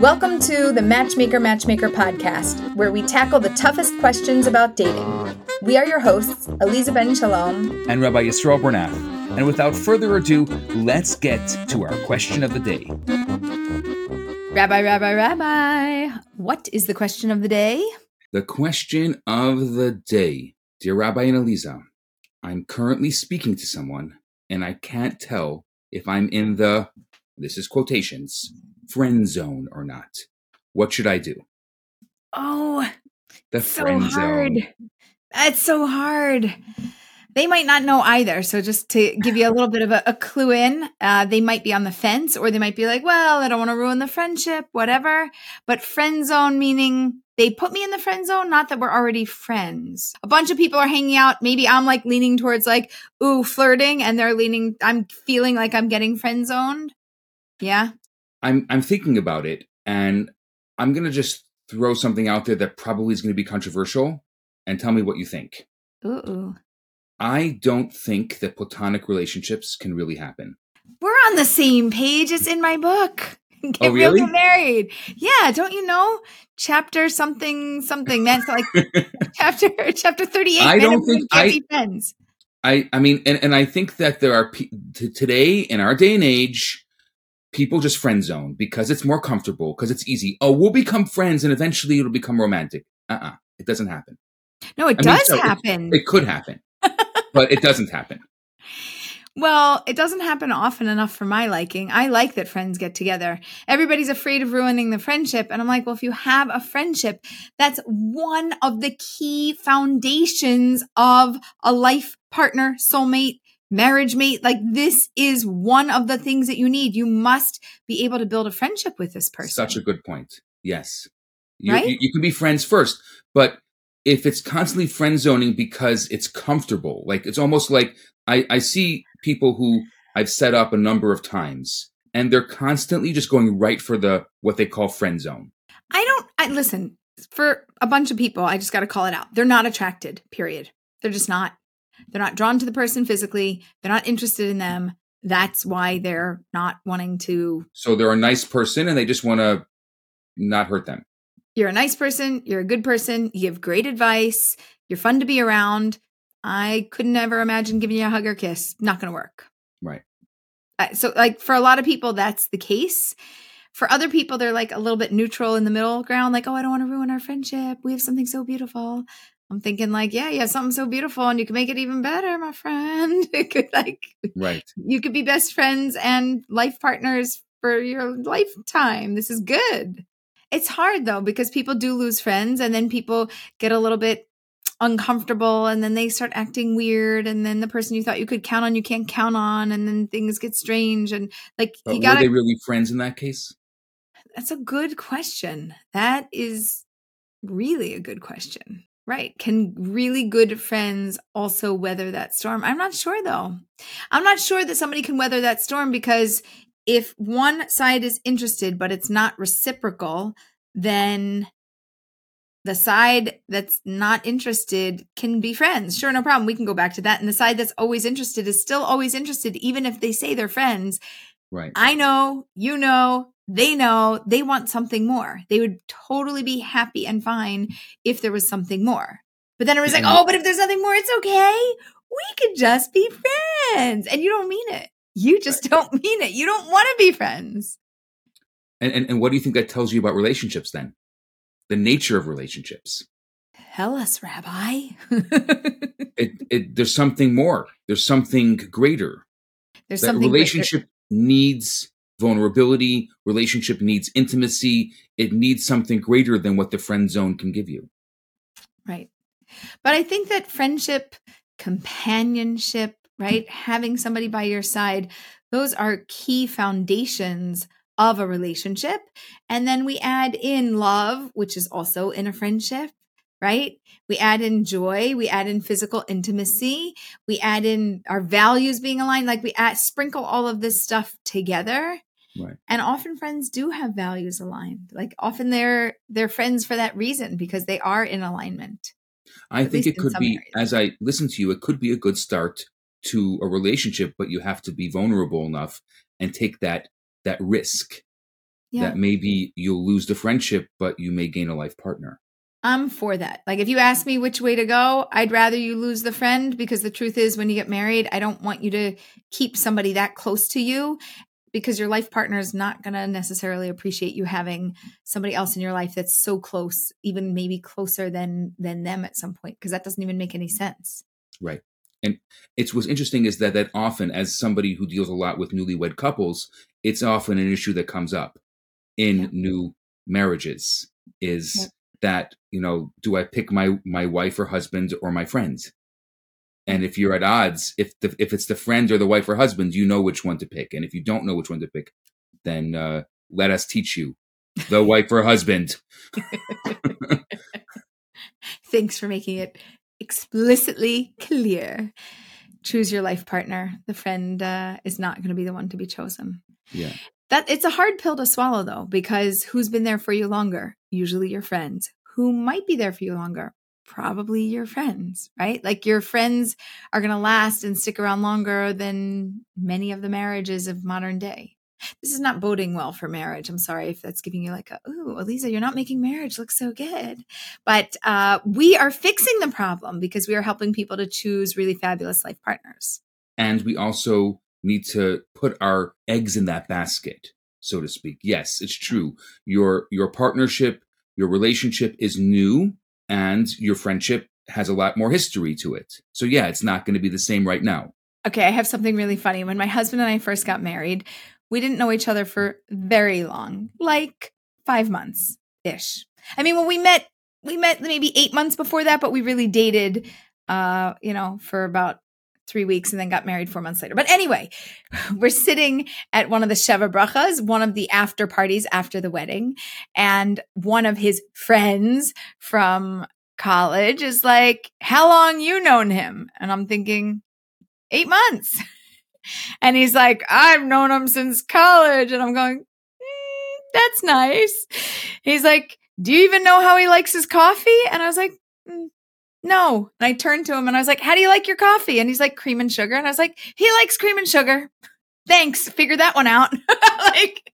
Welcome to the Matchmaker Matchmaker podcast, where we tackle the toughest questions about dating. We are your hosts, Aleeza Ben Shalom and Rabbi Yisrael Bernath. And without further ado, let's get to our question of the day. Rabbi, Rabbi, Rabbi, what is the question of the day? The question of the day. Dear Rabbi and Aleeza, I'm currently speaking to someone, and I can't tell if I'm in the, this is quotations, friend zone or not. What should I do? Oh, The so friend hard. zone. That's so hard. They might not know either. So, just to give you a little bit of a, a clue in, uh, they might be on the fence or they might be like, well, I don't want to ruin the friendship, whatever. But friend zone meaning they put me in the friend zone, not that we're already friends. A bunch of people are hanging out. Maybe I'm like leaning towards like, ooh, flirting, and they're leaning, I'm feeling like I'm getting friend zoned. Yeah. I'm I'm thinking about it, and I'm gonna just throw something out there that probably is gonna be controversial, and tell me what you think. Ooh. I don't think that platonic relationships can really happen. We're on the same page. It's in my book. Get Oh, real, really? married. Yeah, don't you know? Chapter something something. That's like chapter chapter thirty eight. I don't think I- friends. I I mean, and, and I think that there are pe- t- today in our day and age, people just friend zone because it's more comfortable because it's easy. Oh, we'll become friends, and eventually it'll become romantic. Uh uh it doesn't happen. No, it I mean, does so it- happen. It could happen, but it doesn't happen. well, it doesn't happen often enough for my liking. I like that friends get together. Everybody's afraid of ruining the friendship. And I'm like, well, if you have a friendship, that's one of the key foundations of a life partner, soulmate, marriage mate. Like this is one of the things that you need. You must be able to build a friendship with this person. Such a good point. Yes, you, Right? you, you can be friends first, but if it's constantly friend zoning because it's comfortable, like it's almost like I, I see people who I've set up a number of times, and they're constantly just going right for the what they call friend zone. I don't, I listen for a bunch of people. I just got to call it out. They're not attracted, period. They're just not. They're not drawn to the person physically. They're not interested in them. That's why they're not wanting to. So they're a nice person, and they just want to not hurt them. You're a nice person. You're a good person. You give great advice. You're fun to be around. I could never imagine giving you a hug or kiss. Not going to work. Right. Uh, so, like, for a lot of people, that's the case. For other people, they're like a little bit neutral in the middle ground, like, oh, I don't want to ruin our friendship. We have something so beautiful. I'm thinking, like, yeah, you have something so beautiful and you can make it even better, my friend. It could, like, Right. you could be best friends and life partners for your lifetime. This is good. It's hard though, because people do lose friends and then people get a little bit uncomfortable and then they start acting weird and then the person you thought you could count on you can't count on and then things get strange and like But you were gotta they really friends in that case? that's a good question that is really a good question right can really good friends also weather that storm i'm not sure though i'm not sure that somebody can weather that storm because if one side is interested but it's not reciprocal then the side that's not interested can be friends. Sure, no problem. We can go back to that. And the side that's always interested is still always interested, even if they say they're friends. Right. I know, you know, they know they want something more. They would totally be happy and fine if there was something more. But then it was like, oh, but if there's nothing more, it's okay. We could just be friends. And you don't mean it. You just don't mean it. You don't want to be friends. And, and and what do you think that tells you about relationships then? The nature of relationships. Tell us, Rabbi. It, it there's something more. There's something greater. there's that something relationship needs vulnerability. Relationship needs intimacy. It needs something greater than what the friend zone can give you. Right. But I think that friendship, companionship, right? Having somebody by your side, those are key foundations of a relationship. And then we add in love, which is also in a friendship, right? We add in joy, we add in physical intimacy, we add in our values being aligned, like we add sprinkle all of this stuff together. Right. And often friends do have values aligned. Like often they're they're friends for that reason because they are in alignment. I think it could be, areas. as I listen to you, it could be a good start to a relationship, but you have to be vulnerable enough and take that that risk Yeah. that maybe you'll lose the friendship, but you may gain a life partner. I'm for that. Like, if you ask me which way to go, I'd rather you lose the friend because the truth is, when you get married, I don't want you to keep somebody that close to you because your life partner is not going to necessarily appreciate you having somebody else in your life that's so close, even maybe closer than than them at some point, because that doesn't even make any sense. Right. And it's what's interesting is that that often, as somebody who deals a lot with newlywed couples, it's often an issue that comes up in Yep. new marriages. Is Yep. that you know, do I pick my my wife or husband or my friend? And if you're at odds, if the, if it's the friend or the wife or husband, you know which one to pick. And if you don't know which one to pick, then uh, let us teach you, the wife or husband. Thanks for making it explicitly clear. Choose your life partner. The friend uh, is not going to be the one to be chosen. Yeah. That it's a hard pill to swallow though, because who's been there for you longer? Usually your friends. Who might be there for you longer? Probably your friends, right? Like your friends are going to last and stick around longer than many of the marriages of modern day. This is not boding well for marriage. I'm sorry if that's giving you like a, ooh, Aleeza, you're not making marriage look so good. But uh, we are fixing the problem because we are helping people to choose really fabulous life partners. and we also need to put our eggs in that basket so to speak yes it's true your your partnership your relationship is new and your friendship has a lot more history to it so yeah it's not going to be the same right now Okay, I have something really funny. When my husband and I first got married, we didn't know each other for very long, like five months ish. I mean, when we met, we met maybe eight months before that, but we really dated, uh, you know, for about three weeks and then got married four months later. But anyway, we're sitting at one of the Sheva Brachas, one of the after parties after the wedding, and one of his friends from college is like, "How long you known him?" And I'm thinking, eight months. And he's like, I've known him since college. And I'm going, "Mm, that's nice. He's like, Do you even know how he likes his coffee? And I was like, "Mm, No. And I turned to him and I was like, How do you like your coffee? And he's like, Cream and sugar. And I was like, He likes cream and sugar. Thanks. Figure that one out. like,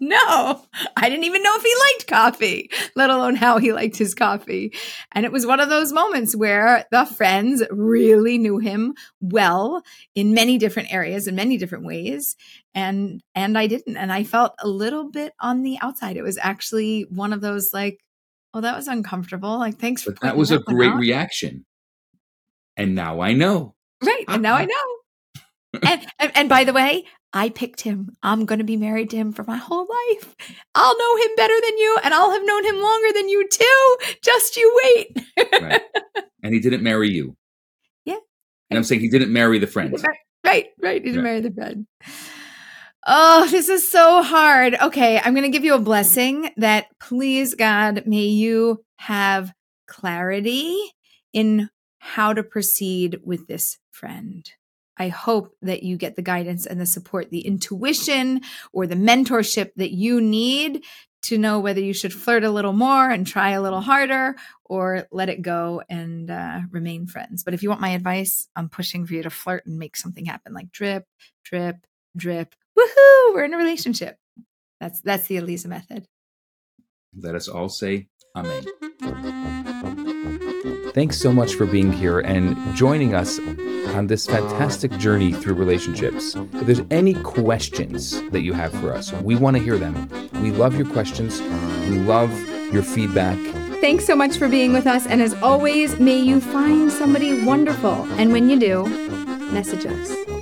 no, I didn't even know if he liked coffee, let alone how he liked his coffee. And it was one of those moments where the friends really knew him well in many different areas in many different ways and and I didn't and I felt a little bit on the outside. It was actually one of those like oh that was uncomfortable. Like thanks for that was a great out. reaction and now i know Right. And now I know. and, and and by the way, I picked him. I'm going to be married to him for my whole life. I'll know him better than you and I'll have known him longer than you too. Just you wait. right and he didn't marry you Yeah. and i'm saying he didn't marry the friend Right, right, right. Didn't Yeah. marry the friend. Oh, this is so hard. Okay, I'm going to give you a blessing that please, God, may you have clarity in how to proceed with this friend. I hope that you get the guidance and the support, the intuition or the mentorship that you need to know whether you should flirt a little more and try a little harder or let it go and uh, remain friends. But if you want my advice, I'm pushing for you to flirt and make something happen like drip, drip, drip. Woohoo! We're in a relationship. That's that's the Aleeza method. let us all say amen Thanks so much for being here and joining us on this fantastic journey through relationships. If there's any questions that you have for us, we want to hear them. We love your questions. We love your feedback. Thanks so much for being with us. And as always, may you find somebody wonderful. And when you do, message us.